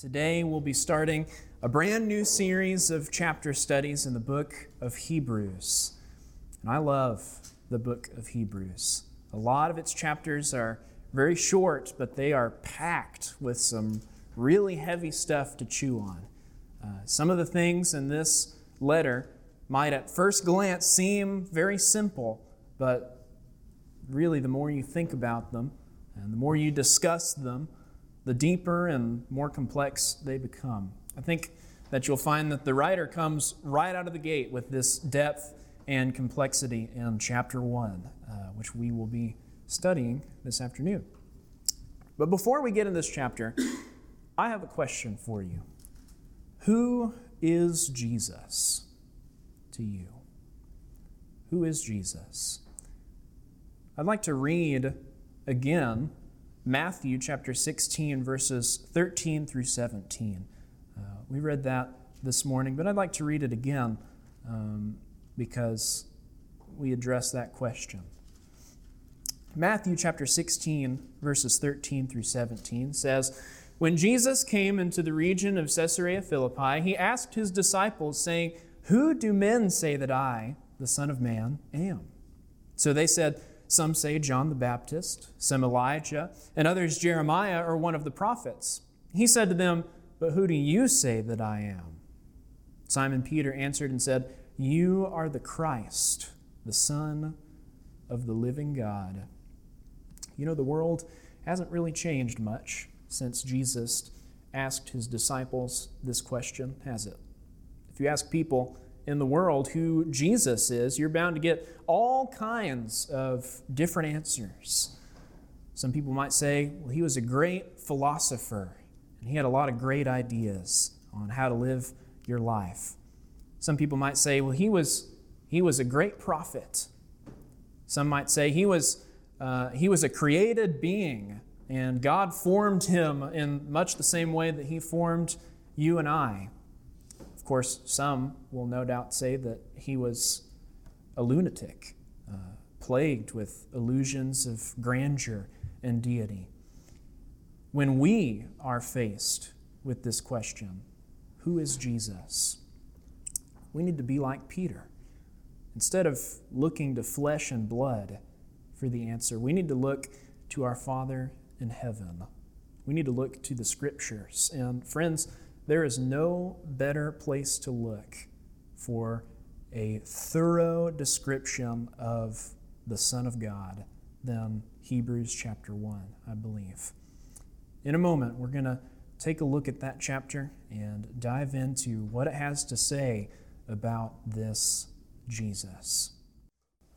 Today we'll be starting a brand new series of chapter studies in the book of Hebrews. And I love the book of Hebrews. A lot of its chapters are very short, but they are packed with some really heavy stuff to chew on. Uh, some of the things in this letter might at first glance seem very simple, but really the more you think about them and the more you discuss them, the deeper and more complex they become. I think that you'll find that the writer comes right out of the gate with this depth and complexity in chapter 1, uh, which we will be studying this afternoon. But before we get in this chapter, I have a question for you. Who is Jesus to you? Who is Jesus? I'd like to read again Matthew chapter 16, verses 13 through 17. Uh, we read that this morning, but I'd like to read it again um, because we address that question. Matthew chapter 16, verses 13 through 17 says, When Jesus came into the region of Caesarea Philippi, he asked his disciples, saying, Who do men say that I, the Son of Man, am? So they said, some say John the Baptist, some Elijah, and others Jeremiah or one of the prophets. He said to them, But who do you say that I am? Simon Peter answered and said, You are the Christ, the Son of the living God. You know, the world hasn't really changed much since Jesus asked his disciples this question, has it? If you ask people, in the world who Jesus is, you're bound to get all kinds of different answers. Some people might say, well, he was a great philosopher, and he had a lot of great ideas on how to live your life. Some people might say, well, he was, he was a great prophet. Some might say he was, uh, he was a created being, and God formed him in much the same way that he formed you and I course, some will no doubt say that he was a lunatic, uh, plagued with illusions of grandeur and deity. When we are faced with this question, who is Jesus? We need to be like Peter. Instead of looking to flesh and blood for the answer, we need to look to our Father in heaven. We need to look to the scriptures. And friends, there is no better place to look for a thorough description of the Son of God than Hebrews chapter 1, I believe. In a moment, we're going to take a look at that chapter and dive into what it has to say about this Jesus.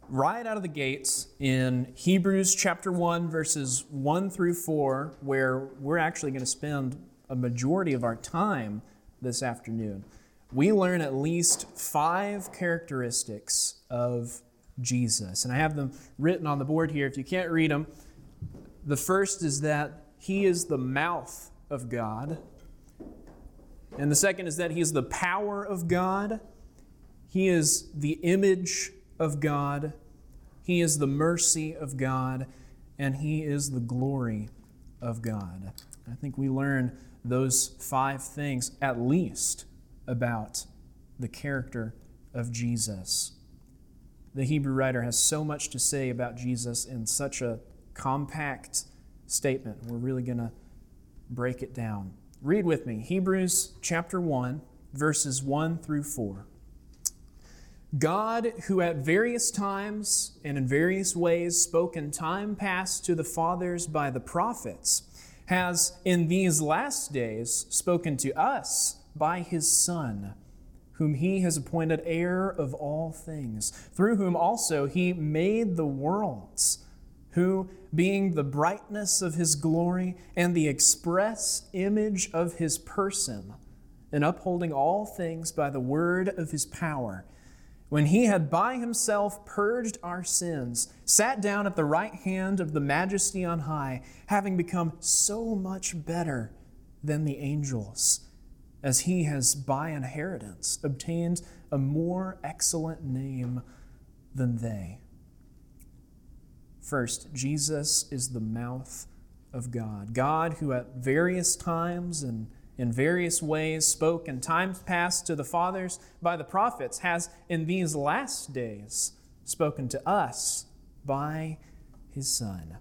Right out of the gates in Hebrews chapter 1, verses 1 through 4, where we're actually going to spend a majority of our time this afternoon, we learn at least five characteristics of Jesus. And I have them written on the board here. If you can't read them, the first is that he is the mouth of God. And the second is that he is the power of God. He is the image of God. He is the mercy of God. And he is the glory of God. I think we learn those five things at least about the character of Jesus. The Hebrew writer has so much to say about Jesus in such a compact statement. We're really going to break it down. Read with me Hebrews chapter 1, verses 1 through 4. God, who at various times and in various ways spoke in time past to the fathers by the prophets, has in these last days spoken to us by his Son, whom he has appointed heir of all things, through whom also he made the worlds, who, being the brightness of his glory and the express image of his person, and upholding all things by the word of his power, when he had by himself purged our sins, sat down at the right hand of the majesty on high, having become so much better than the angels, as he has by inheritance obtained a more excellent name than they. First, Jesus is the mouth of God. God, who at various times and in various ways spoke in times past to the fathers by the prophets, has in these last days spoken to us by his Son.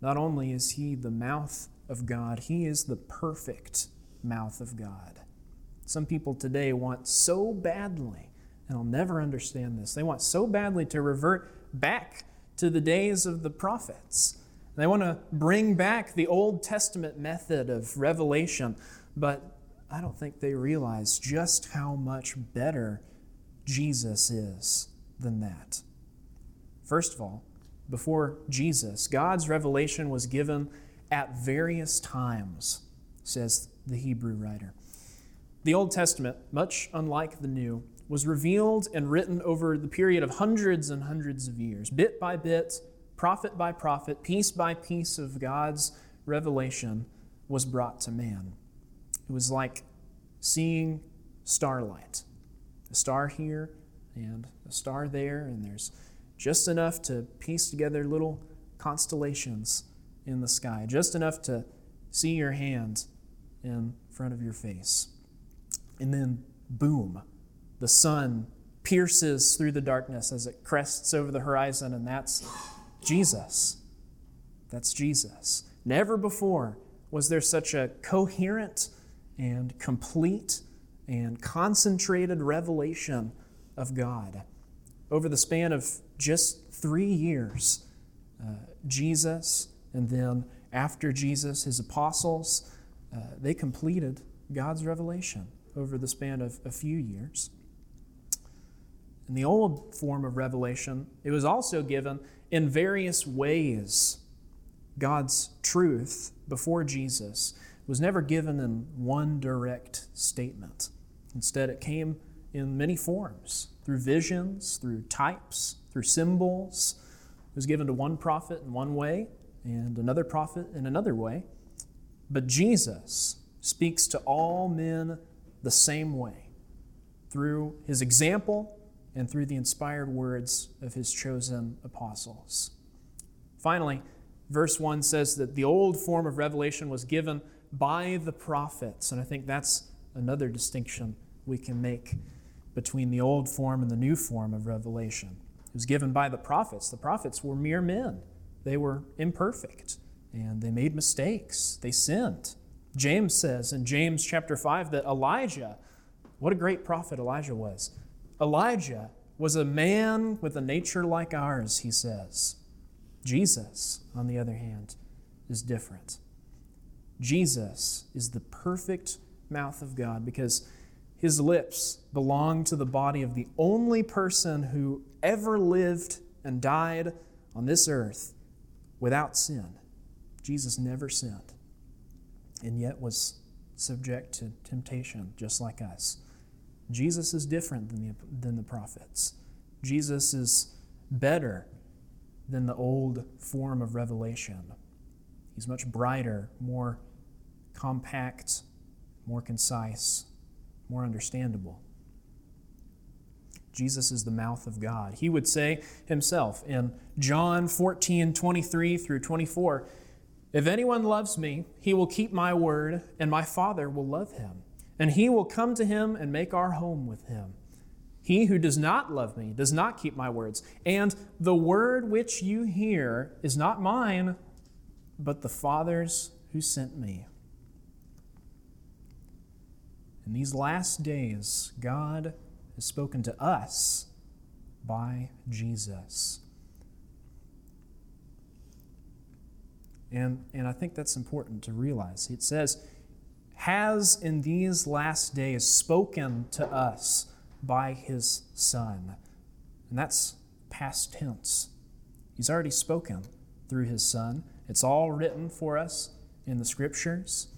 Not only is he the mouth of God, he is the perfect mouth of God. Some people today want so badly, and I'll never understand this, they want so badly to revert back to the days of the prophets. They want to bring back the Old Testament method of revelation, but I don't think they realize just how much better Jesus is than that. First of all, before Jesus, God's revelation was given at various times, says the Hebrew writer. The Old Testament, much unlike the New, was revealed and written over the period of hundreds and hundreds of years, bit by bit, prophet by prophet, piece by piece of God's revelation was brought to man. It was like seeing starlight. A star here and a star there, and there's just enough to piece together little constellations in the sky, just enough to see your hand in front of your face. And then, boom, the sun pierces through the darkness as it crests over the horizon, and that's Jesus. That's Jesus. Never before was there such a coherent and complete and concentrated revelation of God. Over the span of just three years, uh, Jesus, and then after Jesus, his apostles, uh, they completed God's revelation over the span of a few years. In the old form of revelation, it was also given in various ways. God's truth before Jesus was never given in one direct statement. Instead, it came in many forms through visions, through types, through symbols. It was given to one prophet in one way and another prophet in another way. But Jesus speaks to all men the same way through his example and through the inspired words of his chosen apostles. Finally, verse 1 says that the old form of revelation was given by the prophets, and I think that's another distinction we can make between the old form and the new form of revelation. It was given by the prophets. The prophets were mere men, they were imperfect, and they made mistakes, they sinned. James says in James chapter 5 that Elijah, what a great prophet Elijah was. Elijah was a man with a nature like ours, he says. Jesus, on the other hand, is different. Jesus is the perfect mouth of God because his lips belong to the body of the only person who ever lived and died on this earth without sin. Jesus never sinned and yet was subject to temptation just like us. Jesus is different than the, than the prophets. Jesus is better than the old form of revelation. He's much brighter, more compact, more concise, more understandable. Jesus is the mouth of God. He would say himself in John 14, 23 through 24, If anyone loves me, he will keep my word, and my Father will love him and he will come to him and make our home with him. He who does not love me does not keep my words, and the word which you hear is not mine, but the Father's who sent me. In these last days, God has spoken to us by Jesus. And, and I think that's important to realize. It says, has in these last days spoken to us by his Son. And that's past tense. He's already spoken through his Son. It's all written for us in the scriptures,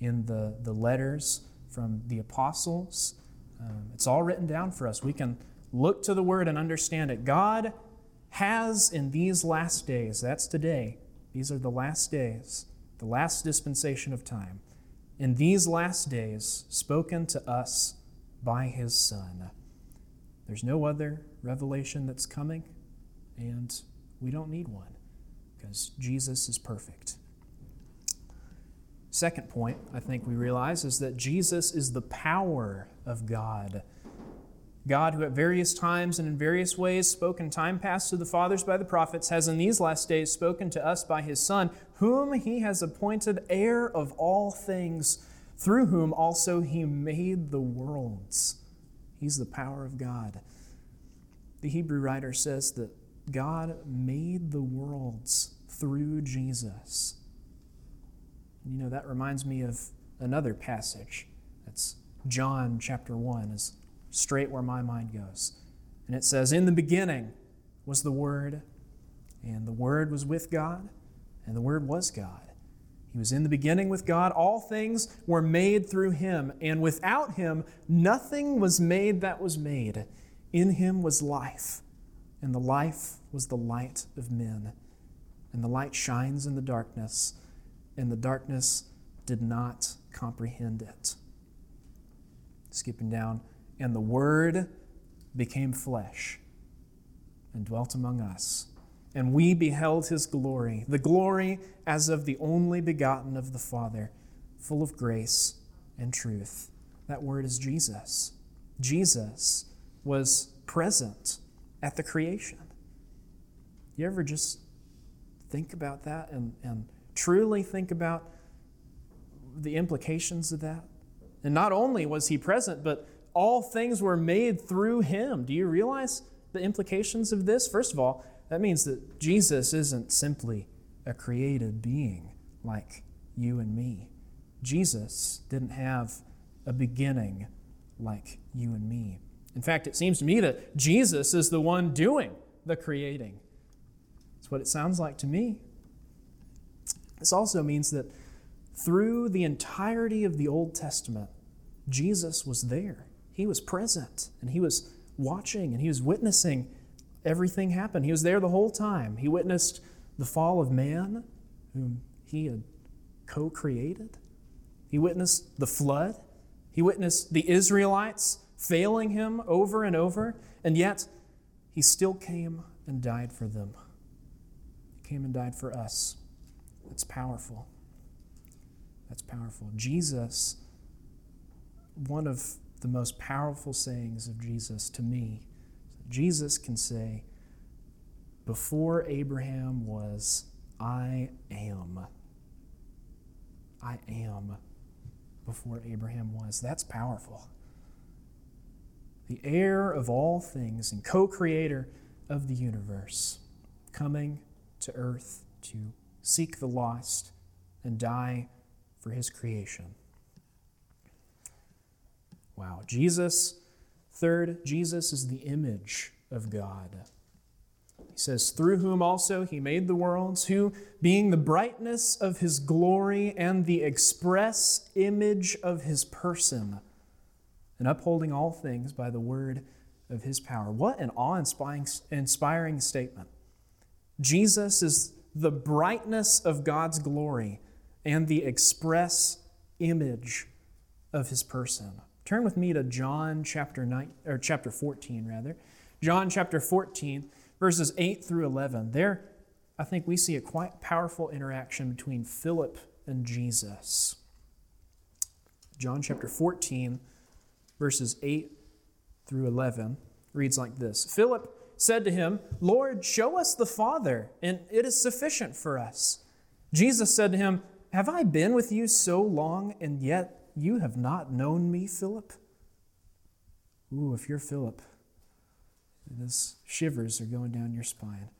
in the, the letters from the apostles. Um, it's all written down for us. We can look to the word and understand it. God has in these last days, that's today, these are the last days, the last dispensation of time in these last days spoken to us by his Son. There's no other revelation that's coming, and we don't need one because Jesus is perfect. Second point, I think we realize, is that Jesus is the power of God. God, who at various times and in various ways spoke in time past to the fathers by the prophets, has in these last days spoken to us by his Son, whom he has appointed heir of all things, through whom also he made the worlds. He's the power of God. The Hebrew writer says that God made the worlds through Jesus. You know, that reminds me of another passage. That's John chapter 1, is straight where my mind goes. And it says, In the beginning was the Word, and the Word was with God, and the Word was God. He was in the beginning with God. All things were made through him, and without him, nothing was made that was made. In him was life, and the life was the light of men. And the light shines in the darkness, and the darkness did not comprehend it. Skipping down, and the Word became flesh and dwelt among us. And we beheld his glory, the glory as of the only begotten of the Father, full of grace and truth. That word is Jesus. Jesus was present at the creation. You ever just think about that and, and truly think about the implications of that? And not only was he present, but all things were made through him. Do you realize the implications of this? First of all, that means that Jesus isn't simply a created being like you and me. Jesus didn't have a beginning like you and me. In fact, it seems to me that Jesus is the one doing the creating. That's what it sounds like to me. This also means that through the entirety of the Old Testament, Jesus was there. He was present and he was watching and he was witnessing everything happen. He was there the whole time. He witnessed the fall of man, whom he had co created. He witnessed the flood. He witnessed the Israelites failing him over and over, and yet he still came and died for them. He came and died for us. That's powerful. That's powerful. Jesus, one of the most powerful sayings of Jesus to me, Jesus can say, Before Abraham was, I am. I am before Abraham was. That's powerful. The heir of all things and co creator of the universe, coming to earth to seek the lost and die for his creation. Wow. Jesus, third, Jesus is the image of God. He says, Through whom also he made the worlds, who, being the brightness of his glory and the express image of his person, and upholding all things by the word of his power. What an awe inspiring statement. Jesus is the brightness of God's glory and the express image of his person. Turn with me to John chapter 9 or chapter 14 rather. John chapter 14 verses 8 through 11. There, I think we see a quite powerful interaction between Philip and Jesus. John chapter 14, verses 8 through 11 reads like this Philip said to him, Lord, show us the Father, and it is sufficient for us. Jesus said to him, Have I been with you so long, and yet you have not known me, Philip? Ooh, if you're Philip, those shivers are going down your spine.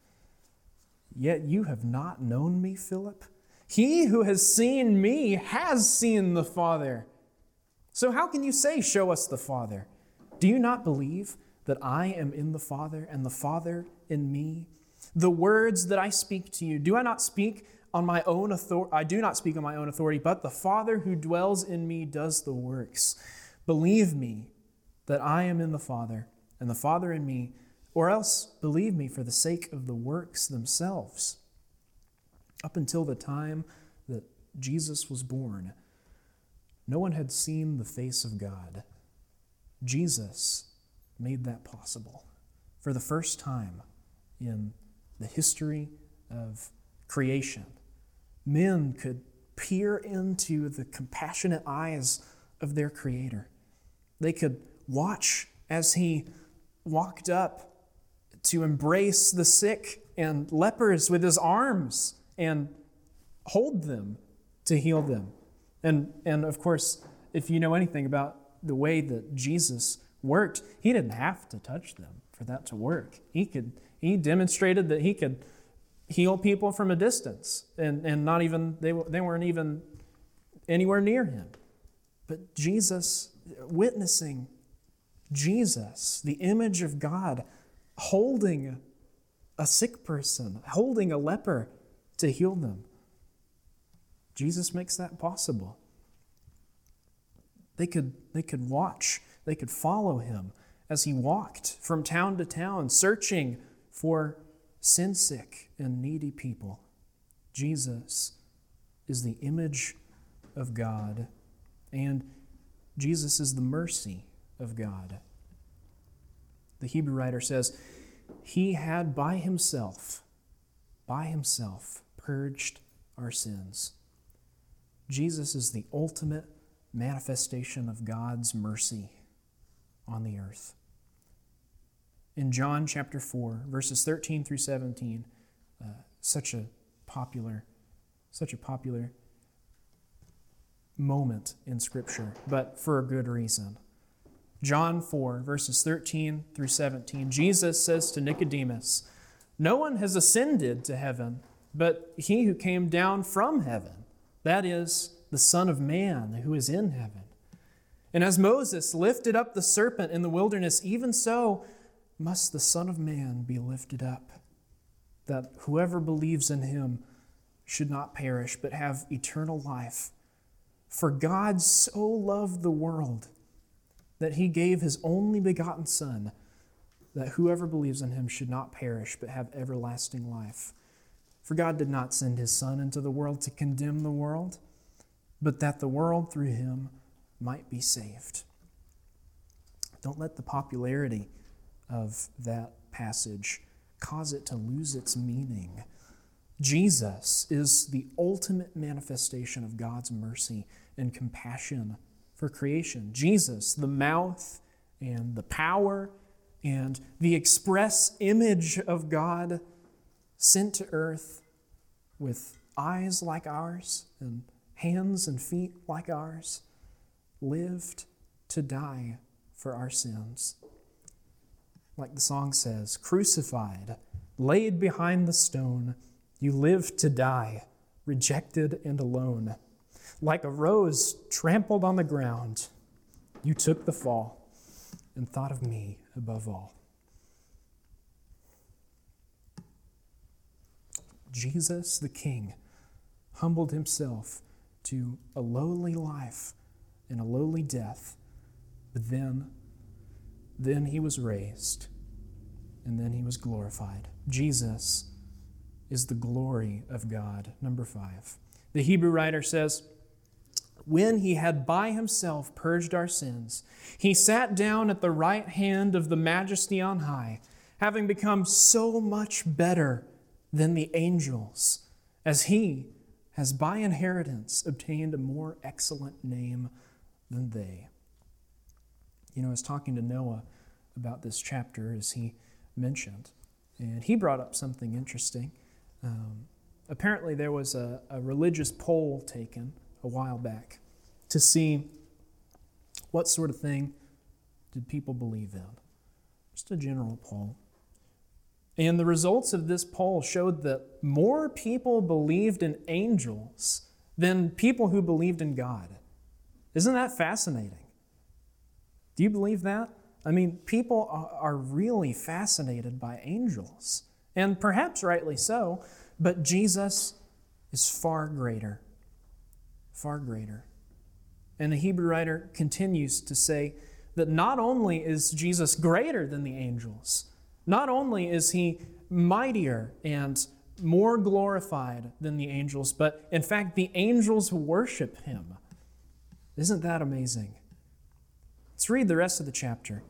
Yet you have not known me, Philip? He who has seen me has seen the Father. So how can you say, Show us the Father? Do you not believe that I am in the Father and the Father in me? The words that I speak to you, do I not speak on my own authority? I do not speak on my own authority, but the Father who dwells in me does the works. Believe me that I am in the Father and the Father in me, or else believe me for the sake of the works themselves. Up until the time that Jesus was born, no one had seen the face of God. Jesus made that possible for the first time in the history of creation. Men could peer into the compassionate eyes of their Creator. They could watch as He walked up to embrace the sick and lepers with His arms and hold them to heal them. And, and of course, if you know anything about the way that Jesus worked, He didn't have to touch them for that to work. He could he demonstrated that he could heal people from a distance and, and not even they, they weren't even anywhere near him. But Jesus witnessing Jesus, the image of God, holding a sick person, holding a leper to heal them. Jesus makes that possible. They could, they could watch, they could follow him as he walked from town to town, searching for sin sick and needy people. Jesus is the image of God, and Jesus is the mercy of God. The Hebrew writer says, He had by Himself, by Himself, purged our sins. Jesus is the ultimate manifestation of God's mercy on the earth. In John chapter 4, verses 13 through 17, uh, such a popular, such a popular moment in Scripture, but for a good reason. John 4, verses 13 through 17, Jesus says to Nicodemus, No one has ascended to heaven, but he who came down from heaven, that is, the Son of Man who is in heaven. And as Moses lifted up the serpent in the wilderness, even so must the Son of Man be lifted up, that whoever believes in him should not perish, but have eternal life. For God so loved the world that he gave his only begotten Son, that whoever believes in him should not perish, but have everlasting life. For God did not send his Son into the world to condemn the world, but that the world through him might be saved. Don't let the popularity of that passage cause it to lose its meaning. Jesus is the ultimate manifestation of God's mercy and compassion for creation. Jesus, the mouth and the power and the express image of God sent to earth with eyes like ours and hands and feet like ours, lived to die for our sins. Like the song says, crucified, laid behind the stone, you lived to die, rejected and alone. Like a rose trampled on the ground, you took the fall and thought of me above all. Jesus the King humbled himself to a lowly life and a lowly death, but then, then he was raised, and then he was glorified. Jesus is the glory of God. Number five. The Hebrew writer says, when he had by himself purged our sins, he sat down at the right hand of the majesty on high, having become so much better than the angels, as he has by inheritance obtained a more excellent name than they. You know, I was talking to Noah about this chapter as he mentioned, and he brought up something interesting. Um, apparently, there was a, a religious poll taken a while back to see what sort of thing did people believe in. Just a general poll. And the results of this poll showed that more people believed in angels than people who believed in God. Isn't that fascinating? Do you believe that? I mean, people are really fascinated by angels, and perhaps rightly so, but Jesus is far greater. Far greater. And the Hebrew writer continues to say that not only is Jesus greater than the angels, not only is he mightier and more glorified than the angels, but in fact, the angels worship him. Isn't that amazing? Let's read the rest of the chapter.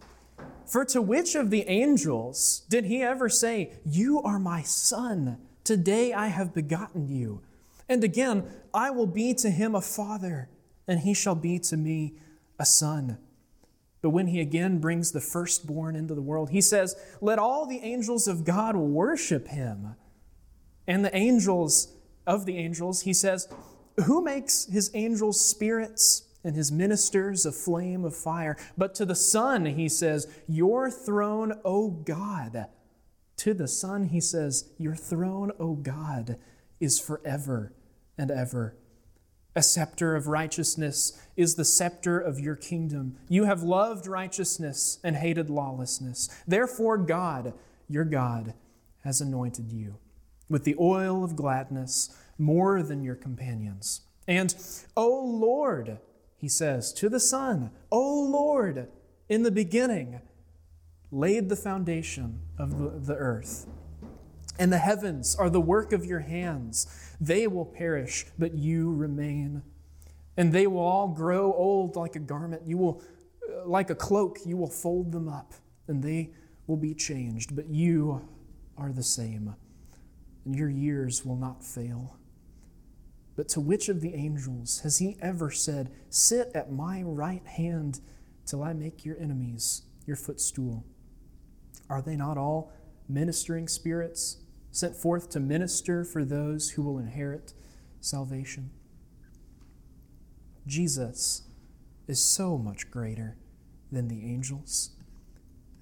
For to which of the angels did he ever say, You are my son, today I have begotten you? And again, I will be to him a father, and he shall be to me a son. But when he again brings the firstborn into the world, he says, Let all the angels of God worship him. And the angels of the angels, he says, Who makes his angels spirits and his ministers a flame of fire? But to the Son, he says, Your throne, O God. To the Son, he says, Your throne, O God, is forever and ever. A scepter of righteousness is the scepter of your kingdom. You have loved righteousness and hated lawlessness. Therefore, God, your God, has anointed you with the oil of gladness more than your companions. And, O Lord, he says to the Son, O Lord, in the beginning laid the foundation of the earth. And the heavens are the work of your hands. They will perish, but you remain. And they will all grow old like a garment. You will, uh, like a cloak, you will fold them up, and they will be changed. But you are the same, and your years will not fail. But to which of the angels has he ever said, Sit at my right hand till I make your enemies your footstool? Are they not all ministering spirits? sent forth to minister for those who will inherit salvation. Jesus is so much greater than the angels.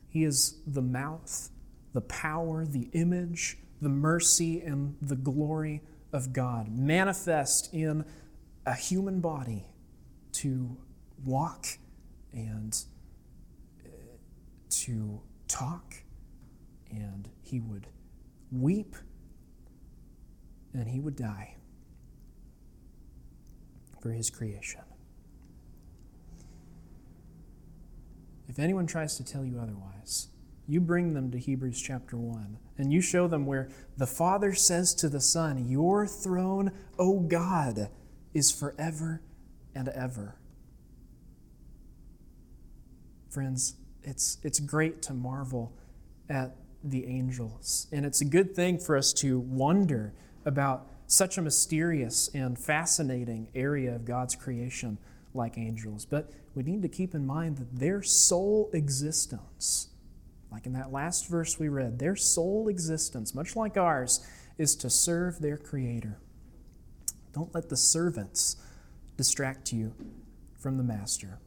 He is the mouth, the power, the image, the mercy, and the glory of God, manifest in a human body to walk and uh, to talk, and he would weep, and he would die for his creation. If anyone tries to tell you otherwise, you bring them to Hebrews chapter 1, and you show them where the Father says to the Son, Your throne, O God, is forever and ever. Friends, it's, it's great to marvel at the angels. And it's a good thing for us to wonder about such a mysterious and fascinating area of God's creation like angels. But we need to keep in mind that their sole existence, like in that last verse we read, their sole existence, much like ours, is to serve their Creator. Don't let the servants distract you from the Master.